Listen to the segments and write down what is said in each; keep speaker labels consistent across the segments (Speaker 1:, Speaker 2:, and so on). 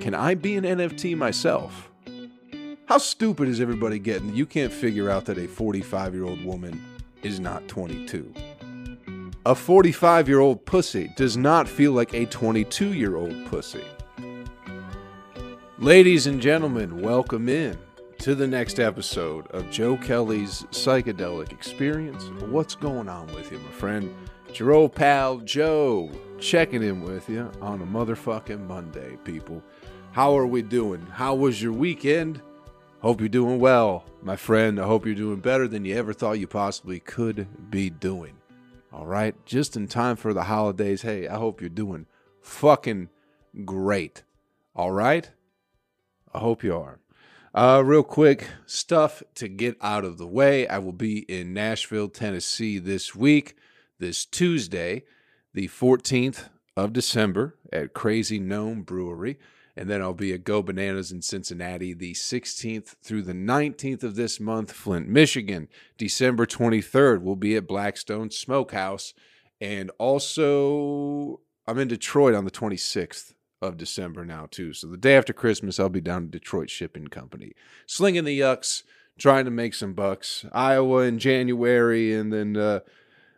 Speaker 1: can I be an NFT myself? How stupid is everybody getting? You can't figure out that a 45 year old woman is not 22. A 45 year old pussy does not feel like a 22 year old pussy. Ladies and gentlemen, welcome in to the next episode of Joe Kelly's Psychedelic Experience. What's going on with you, my friend? It's your old pal Joe checking in with you on a motherfucking Monday, people. How are we doing? How was your weekend? Hope you're doing well, my friend. I hope you're doing better than you ever thought you possibly could be doing. All right, just in time for the holidays. Hey, I hope you're doing fucking great. All right? I hope you are. Uh, real quick stuff to get out of the way. I will be in Nashville, Tennessee this week, this Tuesday, the 14th of December at Crazy Gnome Brewery. And then I'll be at Go Bananas in Cincinnati the 16th through the 19th of this month, Flint, Michigan. December 23rd, we'll be at Blackstone Smokehouse. And also, I'm in Detroit on the 26th of December now too. So the day after Christmas, I'll be down to Detroit Shipping Company, slinging the yucks, trying to make some bucks. Iowa in January, and then uh,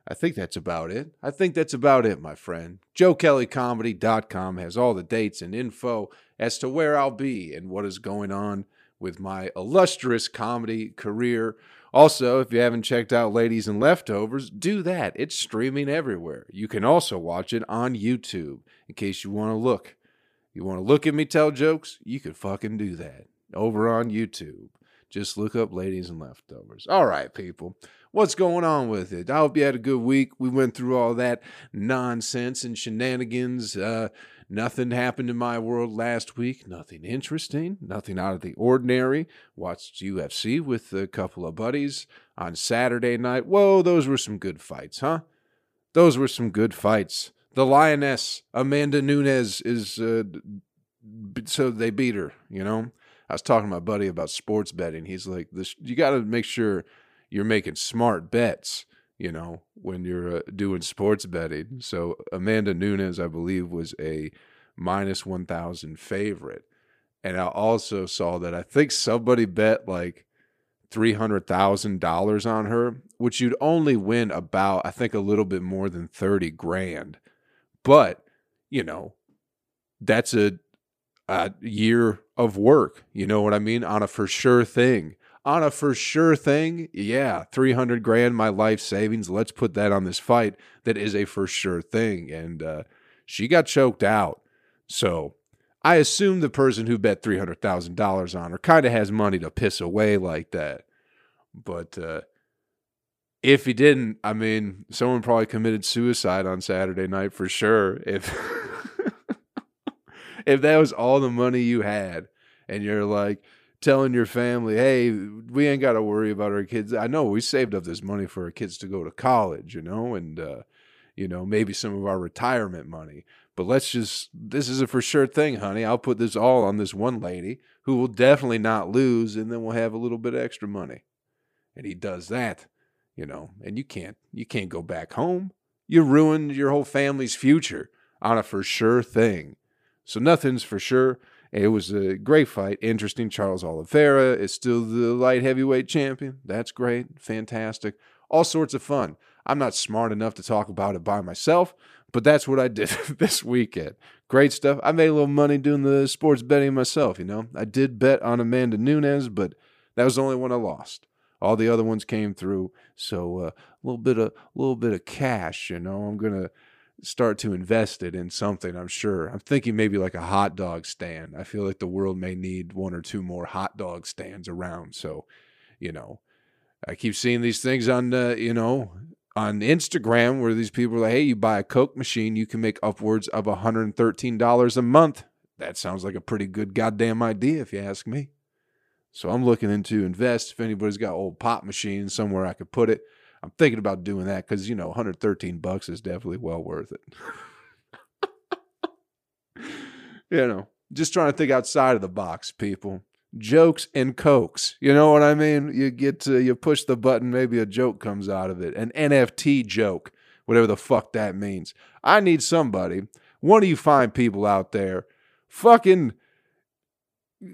Speaker 1: I think that's about it. I think that's about it, my friend. JoeKellyComedy.com has all the dates and info as to where I'll be and what is going on with my illustrious comedy career. Also, if you haven't checked out Ladies and Leftovers, do that. It's streaming everywhere. You can also watch it on YouTube in case you want to look you want to look at me tell jokes? You could fucking do that over on YouTube. Just look up Ladies and Leftovers. All right, people. What's going on with it? I hope you had a good week. We went through all that nonsense and shenanigans. Uh, nothing happened in my world last week. Nothing interesting. Nothing out of the ordinary. Watched UFC with a couple of buddies on Saturday night. Whoa, those were some good fights, huh? Those were some good fights the lioness Amanda Nunes is uh, so they beat her. You know, I was talking to my buddy about sports betting. He's like, "This you got to make sure you're making smart bets." You know, when you're uh, doing sports betting. So Amanda Nunes, I believe, was a minus one thousand favorite, and I also saw that I think somebody bet like three hundred thousand dollars on her, which you'd only win about I think a little bit more than thirty grand but, you know, that's a, a year of work. You know what I mean? On a for sure thing. On a for sure thing, yeah, 300 grand, my life savings. Let's put that on this fight that is a for sure thing. And uh, she got choked out. So I assume the person who bet $300,000 on her kind of has money to piss away like that. But uh, if he didn't, I mean, someone probably committed suicide on Saturday night for sure. If if that was all the money you had, and you're like telling your family, "Hey, we ain't got to worry about our kids." I know we saved up this money for our kids to go to college, you know, and uh, you know maybe some of our retirement money. But let's just this is a for sure thing, honey. I'll put this all on this one lady who will definitely not lose, and then we'll have a little bit extra money. And he does that you know, and you can't you can't go back home. You ruined your whole family's future on a for sure thing. So nothing's for sure. It was a great fight, interesting. Charles Oliveira is still the light heavyweight champion. That's great, fantastic, all sorts of fun. I'm not smart enough to talk about it by myself, but that's what I did this weekend. Great stuff. I made a little money doing the sports betting myself, you know. I did bet on Amanda Nunes, but that was the only one I lost. All the other ones came through. So uh, a little bit of little bit of cash, you know. I'm gonna start to invest it in something. I'm sure. I'm thinking maybe like a hot dog stand. I feel like the world may need one or two more hot dog stands around. So, you know, I keep seeing these things on, uh, you know, on Instagram where these people are like, "Hey, you buy a Coke machine, you can make upwards of 113 dollars a month." That sounds like a pretty good goddamn idea, if you ask me. So I'm looking into invest. If anybody's got old pop machines somewhere I could put it, I'm thinking about doing that because you know 113 bucks is definitely well worth it. you know, just trying to think outside of the box, people. Jokes and cokes. You know what I mean? You get to you push the button, maybe a joke comes out of it. An NFT joke, whatever the fuck that means. I need somebody. One of you fine people out there, fucking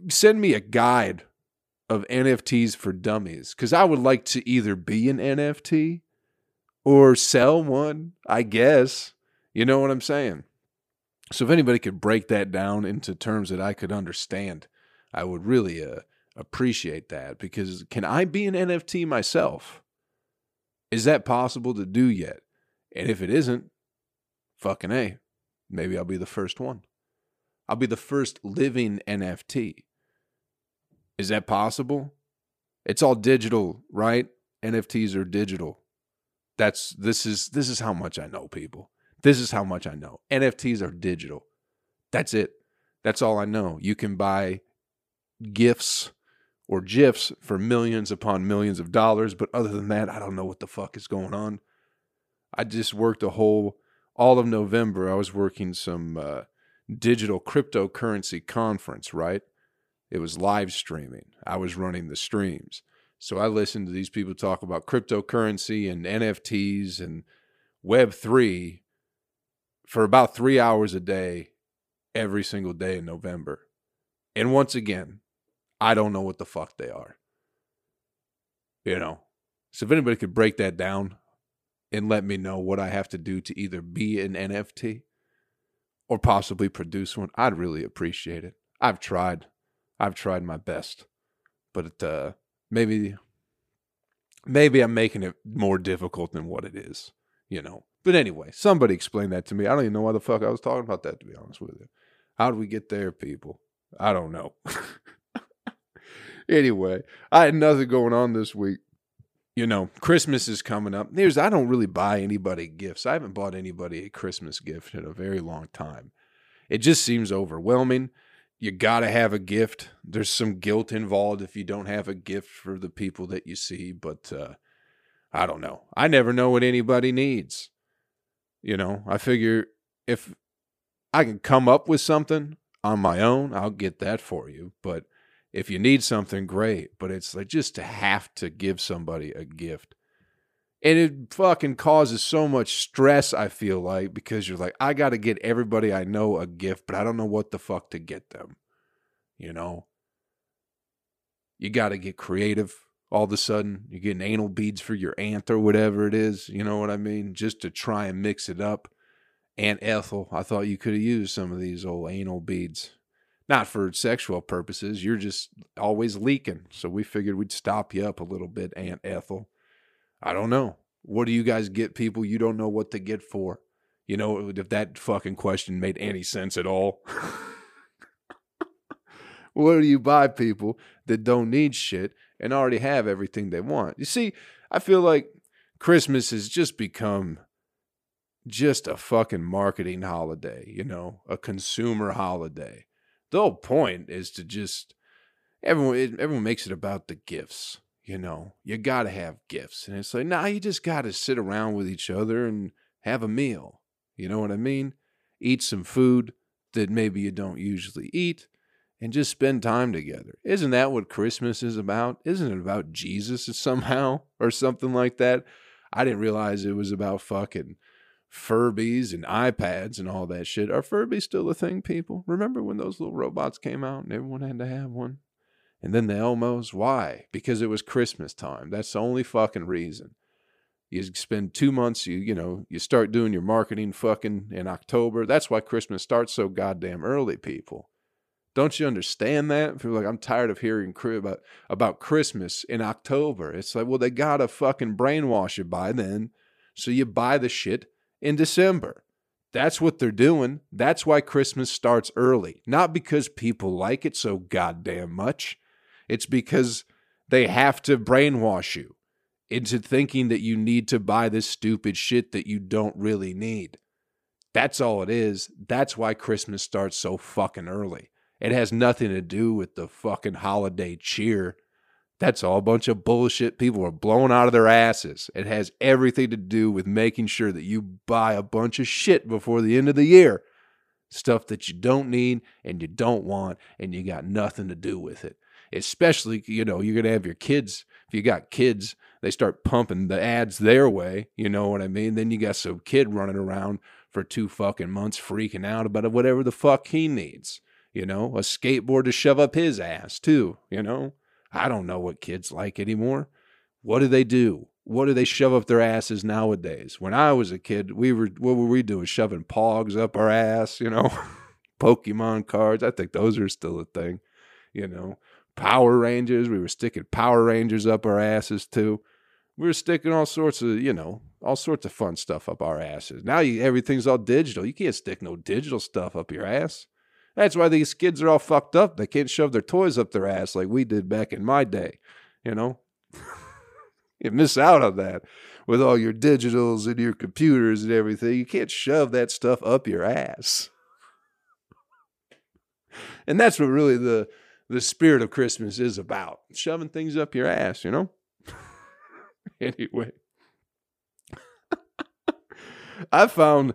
Speaker 1: send me a guide of NFTs for dummies because I would like to either be an NFT or sell one, I guess. You know what I'm saying? So if anybody could break that down into terms that I could understand, I would really uh, appreciate that because can I be an NFT myself? Is that possible to do yet? And if it isn't, fucking A, maybe I'll be the first one. I'll be the first living NFT. Is that possible? It's all digital, right? NFTs are digital. That's this is this is how much I know people. This is how much I know. NFTs are digital. That's it. That's all I know. You can buy gifts or GIFs for millions upon millions of dollars, but other than that, I don't know what the fuck is going on. I just worked a whole all of November. I was working some uh, digital cryptocurrency conference, right? It was live streaming. I was running the streams. So I listened to these people talk about cryptocurrency and NFTs and Web3 for about three hours a day, every single day in November. And once again, I don't know what the fuck they are. You know? So if anybody could break that down and let me know what I have to do to either be an NFT or possibly produce one, I'd really appreciate it. I've tried. I've tried my best. But uh, maybe maybe I'm making it more difficult than what it is, you know. But anyway, somebody explain that to me. I don't even know why the fuck I was talking about that to be honest with you. How do we get there, people? I don't know. anyway, I had nothing going on this week. You know, Christmas is coming up. Here's I don't really buy anybody gifts. I haven't bought anybody a Christmas gift in a very long time. It just seems overwhelming you got to have a gift. There's some guilt involved if you don't have a gift for the people that you see, but uh, I don't know. I never know what anybody needs. You know, I figure if I can come up with something on my own, I'll get that for you. But if you need something, great. But it's like just to have to give somebody a gift. And it fucking causes so much stress, I feel like, because you're like, I got to get everybody I know a gift, but I don't know what the fuck to get them. You know? You got to get creative all of a sudden. You're getting anal beads for your aunt or whatever it is. You know what I mean? Just to try and mix it up. Aunt Ethel, I thought you could have used some of these old anal beads. Not for sexual purposes. You're just always leaking. So we figured we'd stop you up a little bit, Aunt Ethel. I don't know. What do you guys get people you don't know what to get for? You know, if that fucking question made any sense at all. what do you buy people that don't need shit and already have everything they want? You see, I feel like Christmas has just become just a fucking marketing holiday, you know, a consumer holiday. The whole point is to just everyone everyone makes it about the gifts you know, you got to have gifts. And it's like, nah, you just got to sit around with each other and have a meal. You know what I mean? Eat some food that maybe you don't usually eat and just spend time together. Isn't that what Christmas is about? Isn't it about Jesus somehow or something like that? I didn't realize it was about fucking Furbies and iPads and all that shit. Are Furbies still a thing, people? Remember when those little robots came out and everyone had to have one? And then the Elmos, why? Because it was Christmas time. That's the only fucking reason. You spend two months, you you know, you start doing your marketing fucking in October. That's why Christmas starts so goddamn early, people. Don't you understand that? People like, I'm tired of hearing about about Christmas in October. It's like, well, they gotta fucking brainwash you by then. So you buy the shit in December. That's what they're doing. That's why Christmas starts early. Not because people like it so goddamn much. It's because they have to brainwash you into thinking that you need to buy this stupid shit that you don't really need. That's all it is. That's why Christmas starts so fucking early. It has nothing to do with the fucking holiday cheer. That's all a bunch of bullshit. People are blown out of their asses. It has everything to do with making sure that you buy a bunch of shit before the end of the year. Stuff that you don't need and you don't want, and you got nothing to do with it especially you know you're gonna have your kids if you got kids they start pumping the ads their way you know what i mean then you got some kid running around for two fucking months freaking out about whatever the fuck he needs You know, a skateboard to shove up his ass, too. You know, I don't know what kids like anymore. What do they do? What do they shove up their asses nowadays? When I was a kid, we were what were we doing? Shoving pogs up our ass, you know, Pokemon cards. I think those are still a thing, you know. Power Rangers, we were sticking Power Rangers up our asses too. We were sticking all sorts of, you know, all sorts of fun stuff up our asses. Now you, everything's all digital. You can't stick no digital stuff up your ass. That's why these kids are all fucked up. They can't shove their toys up their ass like we did back in my day, you know. you miss out on that with all your digitals and your computers and everything. You can't shove that stuff up your ass. And that's what really the the spirit of Christmas is about. Shoving things up your ass, you know? anyway. I found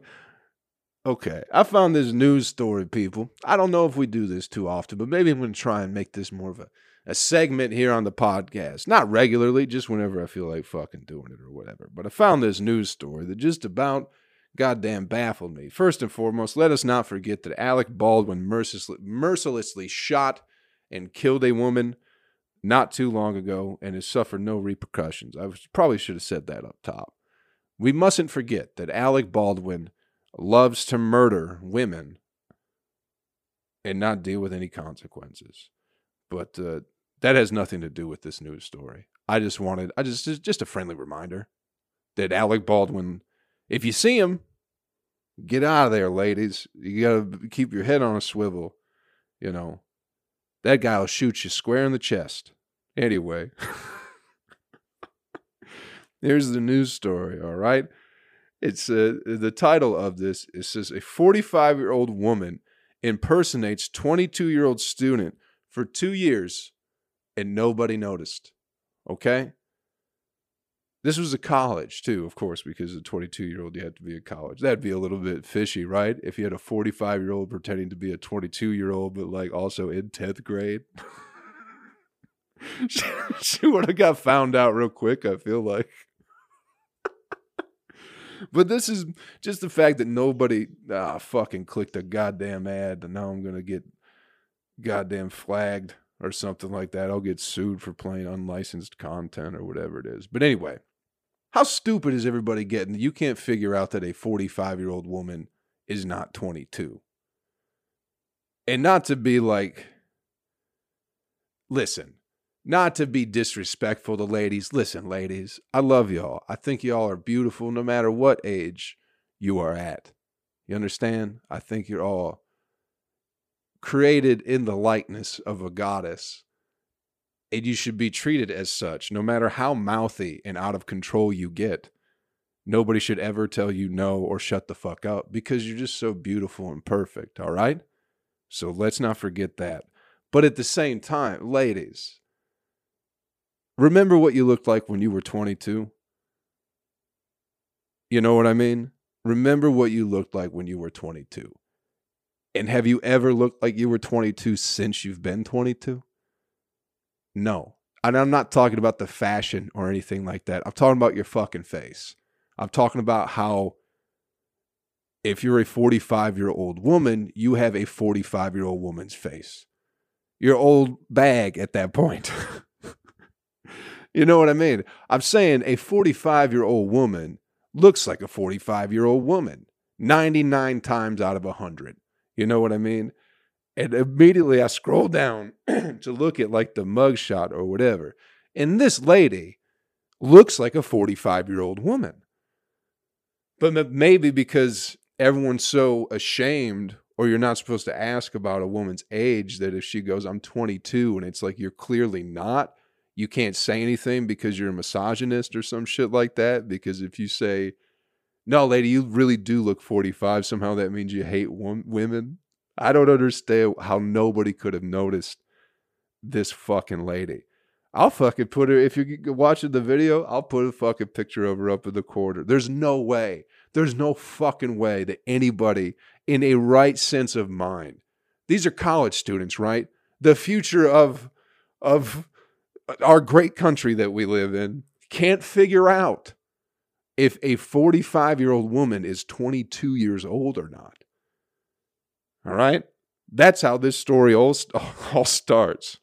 Speaker 1: okay, I found this news story, people. I don't know if we do this too often, but maybe I'm gonna try and make this more of a a segment here on the podcast. Not regularly, just whenever I feel like fucking doing it or whatever. But I found this news story that just about goddamn baffled me. First and foremost, let us not forget that Alec Baldwin mercilessly, mercilessly shot and killed a woman not too long ago and has suffered no repercussions. I probably should have said that up top. We mustn't forget that Alec Baldwin loves to murder women and not deal with any consequences. But uh, that has nothing to do with this news story. I just wanted, I just, just a friendly reminder that Alec Baldwin, if you see him, get out of there, ladies. You got to keep your head on a swivel. You know, that guy will shoot you square in the chest. Anyway, here's the news story, all right? It's uh, the title of this. It says a 45 year old woman impersonates 22 year old student for two years and nobody noticed. Okay? This was a college too, of course, because a 22 year old, you had to be a college. That'd be a little bit fishy, right? If you had a 45 year old pretending to be a 22 year old, but like also in 10th grade. she, she would have got found out real quick, I feel like. but this is just the fact that nobody ah, fucking clicked a goddamn ad, and now I'm going to get goddamn flagged or something like that. I'll get sued for playing unlicensed content or whatever it is. But anyway, how stupid is everybody getting? You can't figure out that a 45 year old woman is not 22. And not to be like, listen, not to be disrespectful to ladies. Listen, ladies, I love y'all. I think y'all are beautiful no matter what age you are at. You understand? I think you're all created in the likeness of a goddess. And you should be treated as such, no matter how mouthy and out of control you get. Nobody should ever tell you no or shut the fuck up because you're just so beautiful and perfect, all right? So let's not forget that. But at the same time, ladies, remember what you looked like when you were 22? You know what I mean? Remember what you looked like when you were 22. And have you ever looked like you were 22 since you've been 22? No. And I'm not talking about the fashion or anything like that. I'm talking about your fucking face. I'm talking about how if you're a 45 year old woman, you have a 45 year old woman's face. You're old bag at that point. you know what I mean? I'm saying a 45 year old woman looks like a 45 year old woman 99 times out of 100. You know what I mean? And immediately I scroll down to look at like the mugshot or whatever. And this lady looks like a 45 year old woman. But maybe because everyone's so ashamed, or you're not supposed to ask about a woman's age, that if she goes, I'm 22, and it's like you're clearly not, you can't say anything because you're a misogynist or some shit like that. Because if you say, no, lady, you really do look 45. Somehow that means you hate women. I don't understand how nobody could have noticed this fucking lady. I'll fucking put her, if you're watching the video, I'll put a fucking picture of her up in the corner. There's no way, there's no fucking way that anybody in a right sense of mind, these are college students, right? The future of, of our great country that we live in can't figure out if a 45 year old woman is 22 years old or not. All right? That's how this story all, all starts.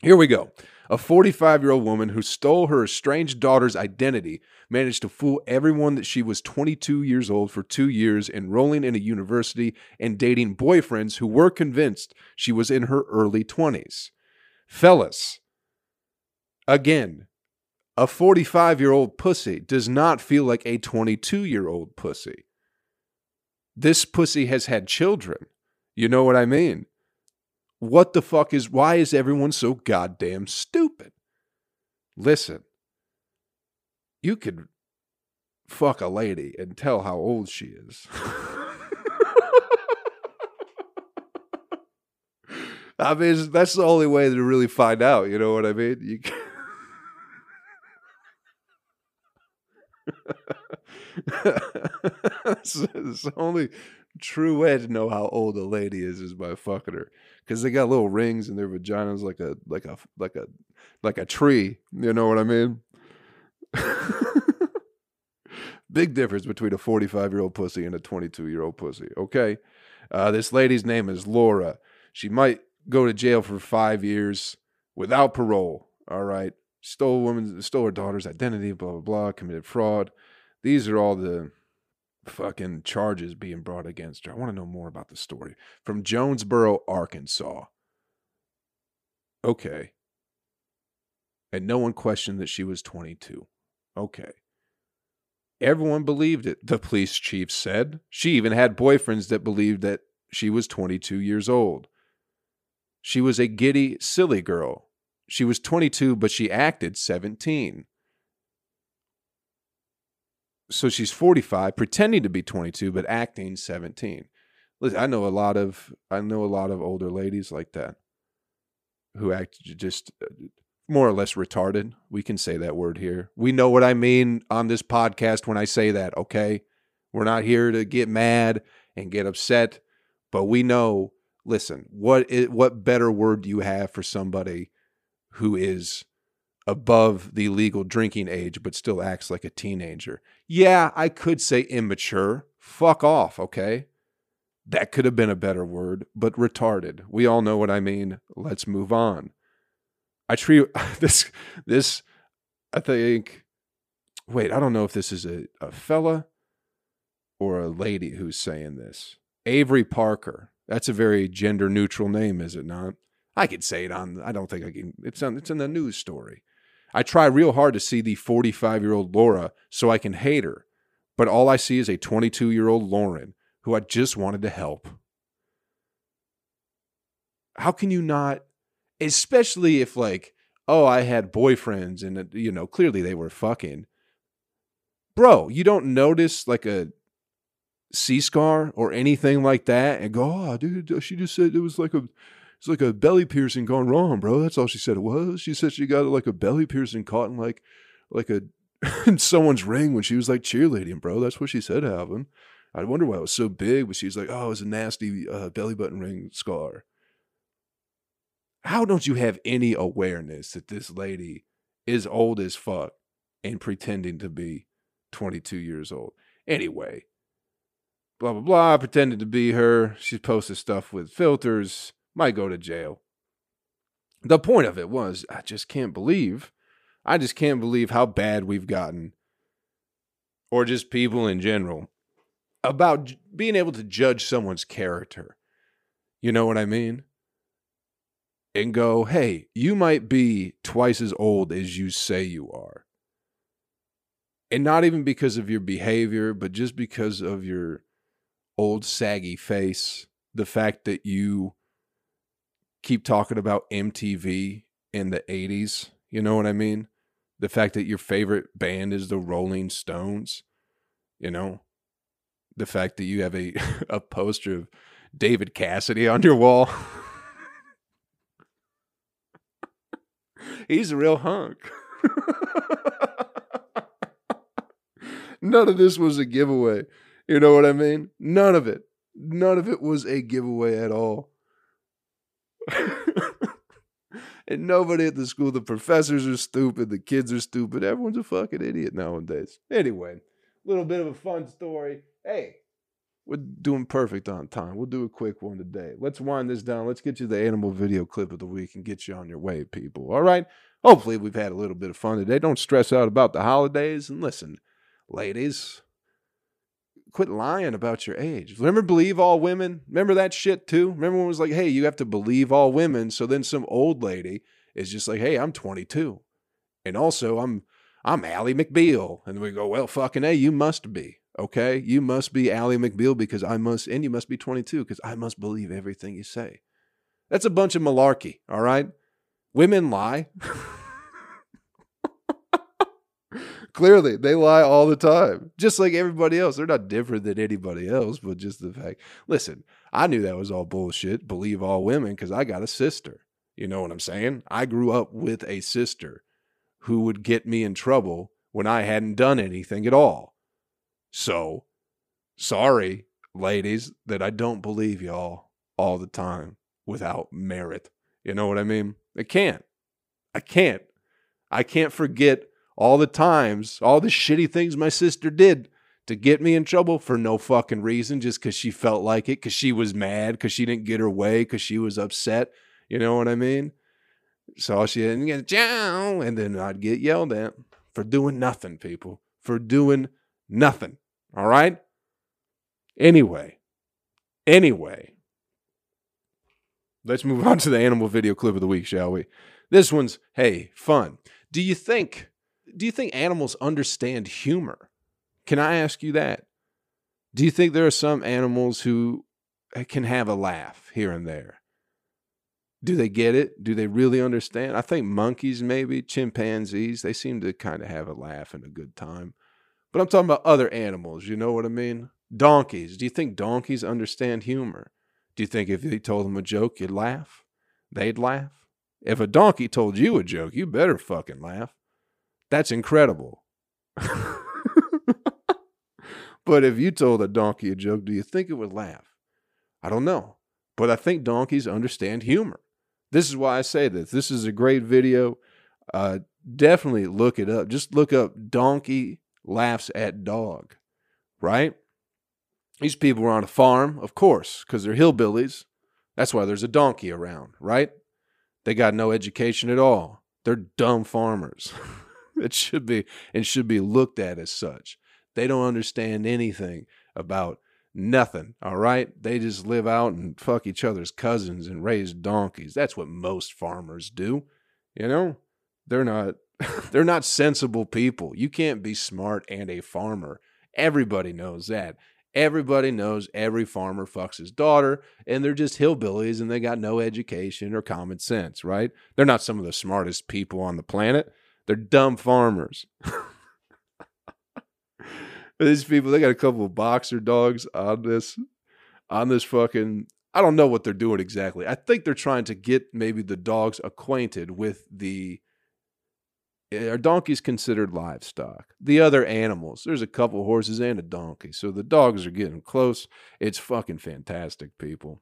Speaker 1: Here we go. A 45 year old woman who stole her estranged daughter's identity managed to fool everyone that she was 22 years old for two years, enrolling in a university and dating boyfriends who were convinced she was in her early 20s. Fellas, again, a 45 year old pussy does not feel like a 22 year old pussy. This pussy has had children. You know what I mean? What the fuck is, why is everyone so goddamn stupid? Listen, you could fuck a lady and tell how old she is. I mean, that's the only way to really find out. You know what I mean? You it's, the only true way to know how old a lady is is by fucking her. Because they got little rings in their vaginas like a like a like a like a tree you know what i mean? Big difference between a 45 year old pussy and a 22 year old pussy okay? Uh, this lady's name is laura. She might go to jail for five years without parole all right stole a woman stole her daughter's identity blah blah blah committed fraud these are all the fucking charges being brought against her. I want to know more about the story. From Jonesboro, Arkansas. Okay. And no one questioned that she was 22. Okay. Everyone believed it, the police chief said. She even had boyfriends that believed that she was 22 years old. She was a giddy, silly girl. She was 22, but she acted 17 so she's 45 pretending to be 22 but acting 17 listen i know a lot of i know a lot of older ladies like that who act just uh, more or less retarded. We can say that word here. We know what i mean on this podcast when i say that okay? We're not here to get mad and get upset but we know listen what is, what better word do you have for somebody who is above the legal drinking age but still acts like a teenager. Yeah, I could say immature. Fuck off, okay? That could have been a better word, but retarded. We all know what I mean. Let's move on. I treat this this I think wait, I don't know if this is a, a fella or a lady who's saying this. Avery Parker. That's a very gender neutral name, is it not? I could say it on I don't think I can it's on it's in the news story. I try real hard to see the 45 year old Laura so I can hate her, but all I see is a 22 year old Lauren who I just wanted to help. How can you not, especially if, like, oh, I had boyfriends and, uh, you know, clearly they were fucking. Bro, you don't notice like a C scar or anything like that and go, oh, dude, she just said it was like a it's like a belly piercing gone wrong, bro. That's all she said it was. She said she got like a belly piercing caught in like like a someone's ring when she was like cheerleading, bro. That's what she said happened. I wonder why it was so big, but she's like, oh, it was a nasty uh, belly button ring scar. How don't you have any awareness that this lady is old as fuck and pretending to be 22 years old? Anyway, blah, blah, blah, pretending to be her. She posted stuff with filters might go to jail. The point of it was, I just can't believe, I just can't believe how bad we've gotten, or just people in general, about being able to judge someone's character. You know what I mean? And go, hey, you might be twice as old as you say you are. And not even because of your behavior, but just because of your old saggy face, the fact that you keep talking about MTV in the 80s. You know what I mean? The fact that your favorite band is the Rolling Stones, you know? The fact that you have a, a poster of David Cassidy on your wall. He's a real hunk. None of this was a giveaway. You know what I mean? None of it. None of it was a giveaway at all. and nobody at the school, the professors are stupid, the kids are stupid, everyone's a fucking idiot nowadays. Anyway, a little bit of a fun story. Hey, We're doing perfect on time. We'll do a quick one today. Let's wind this down. Let's get you the animal video clip of the week and get you on your way, people. All right? Hopefully, we've had a little bit of fun today. Don't stress out about the holidays. And listen, ladies, quit lying about your age. Remember, believe all women? Remember that shit too? Remember when it was like, hey, you have to believe all women. So then some old lady is just like, hey, I'm 22. And also, I'm I'm Ally McBeal. And we go, well, fucking A, you must be. Okay? You must be Ally McBeal because I must, and you must be 22 because I must believe everything you say. That's a bunch of malarkey, all right? Women lie. Clearly, they lie all the time, just like everybody else. They're not different than anybody else, but just the fact. Listen, I knew that was all bullshit. Believe all women because I got a sister. You know what I'm saying? I grew up with a sister who would get me in trouble when I hadn't done anything at all. So, sorry, ladies, that I don't believe y'all all the time without merit. You know what I mean? I can't. I can't. I can't forget all the times, all the shitty things my sister did to get me in trouble for no fucking reason, just because she felt like it, because she was mad, because she didn't get her way, because she was upset. You know what I mean? So she didn't get down, and then I'd get yelled at for doing nothing, people. For doing nothing. All right? Anyway, anyway, let's move on to the animal video clip of the week, shall we? This one's, hey, fun. Do you think do you think animals understand humor? Can I ask you that? Do you think there are some animals who eh, can have a laugh here and there? Do they get it? Do they really understand? I think monkeys, maybe chimpanzees, they seem to kind of have a laugh and a good time. But I'm talking about other animals. You know what I mean? Donkeys. Do you think donkeys understand humor? Do you think if you told them a joke, you'd laugh? They'd laugh? If a donkey told you a joke, you better fucking laugh. That's incredible. but if you told a donkey a joke, do you think it would laugh? I don't know. But I think donkeys understand humor. This is why I say this. This is a great video. Uh, definitely look it up. Just look up donkey laughs at dog, right? These people were on a farm, of course, because they're hillbillies. That's why there's a donkey around, right? They got no education at all. They're dumb farmers. it should be and should be looked at as such. They don't understand anything about Nothing. All right. They just live out and fuck each other's cousins and raise donkeys. That's what most farmers do. You know, they're not. they're not sensible people. You can't be smart and a farmer. Everybody knows that. Everybody knows every farmer fucks his daughter, and they're just hillbillies and they got no education or common sense, right? They're not some of the smartest people on the planet. They're dumb farmers. these people, they got a couple of boxer dogs on this, on this fucking. I don't know what they're doing exactly. I think they're trying to get maybe the dogs acquainted with the. Are donkeys considered livestock? The other animals. There's a couple horses and a donkey, so the dogs are getting close. It's fucking fantastic, people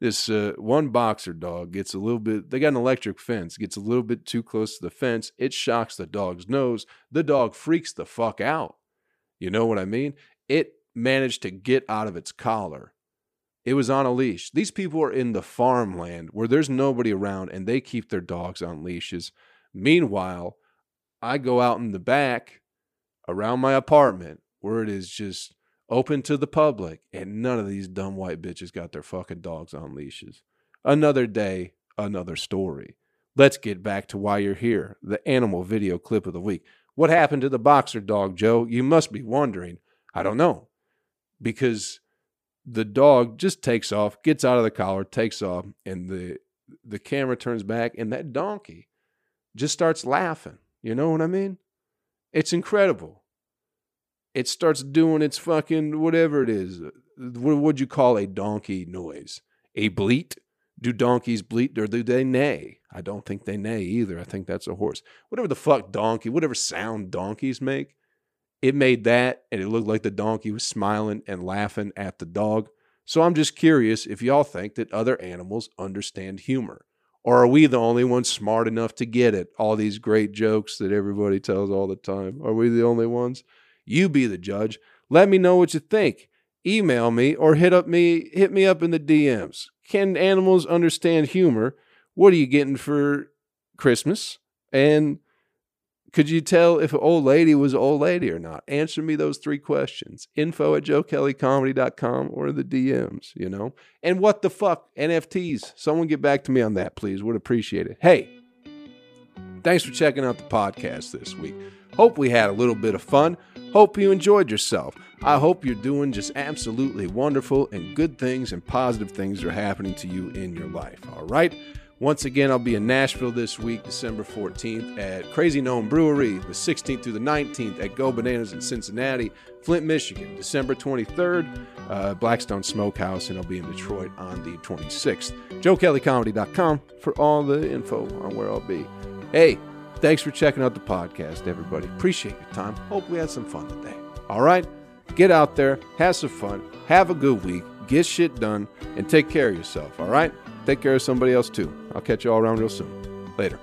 Speaker 1: this uh, one boxer dog gets a little bit they got an electric fence gets a little bit too close to the fence it shocks the dog's nose the dog freaks the fuck out you know what I mean? It managed to get out of its collar. It was on a leash. These people are in the farmland where there's nobody around and they keep their dogs on leashes. Meanwhile, I go out in the back around my apartment where it is just open to the public and none of these dumb white bitches got their fucking dogs on leashes. Another day, another story. Let's get back to why you're here the animal video clip of the week. What happened to the boxer dog, Joe? You must be wondering. I don't know. Because the dog just takes off, gets out of the collar, takes off, and the the camera turns back, and that donkey just starts laughing. You know what I mean? It's incredible. It starts doing its fucking whatever it is. What would you call a donkey noise? A bleat? Do donkeys bleat or do they neigh? I don't think they neigh either. I think that's a horse. Whatever the fuck donkey, whatever sound donkeys make, it made that and it looked like the donkey was smiling and laughing at the dog. So I'm just curious if y'all think that other animals understand humor. Or are we the only ones smart enough to get it? All these great jokes that everybody tells all the time. Are we the only ones? You be the judge. Let me know what you think. email me or hit up me hit me up in the DMs. Can animals understand humor? What are you getting for Christmas? And could you tell if an old lady was an old lady or not? Answer me those three questions. Info at joekellycomedy.com or the DMs, you know? And what the fuck? NFTs. Someone get back to me on that, please. Would appreciate it. Hey, thanks for checking out the podcast this week. Hope we had a little bit of fun. Hope you enjoyed yourself. I hope you're doing just absolutely wonderful and good things and positive things are happening to you in your life. All right? Once again, I'll be in Nashville this week, December 14th at Crazy Gnome Brewery, the 16th through the 19th at Go Bananas in Cincinnati, Flint, Michigan, December 23rd, uh, Blackstone Smokehouse, and I'll be in Detroit on the 26th. JoeKellyComedy.com for all the info on where I'll be. Hey, thanks for checking out the podcast, everybody. Appreciate your time. Hope we had some fun today. All right? Get out there, have some fun, have a good week, get shit done, and take care of yourself, all right? Take care of somebody else too. I'll catch you all around real soon. Later.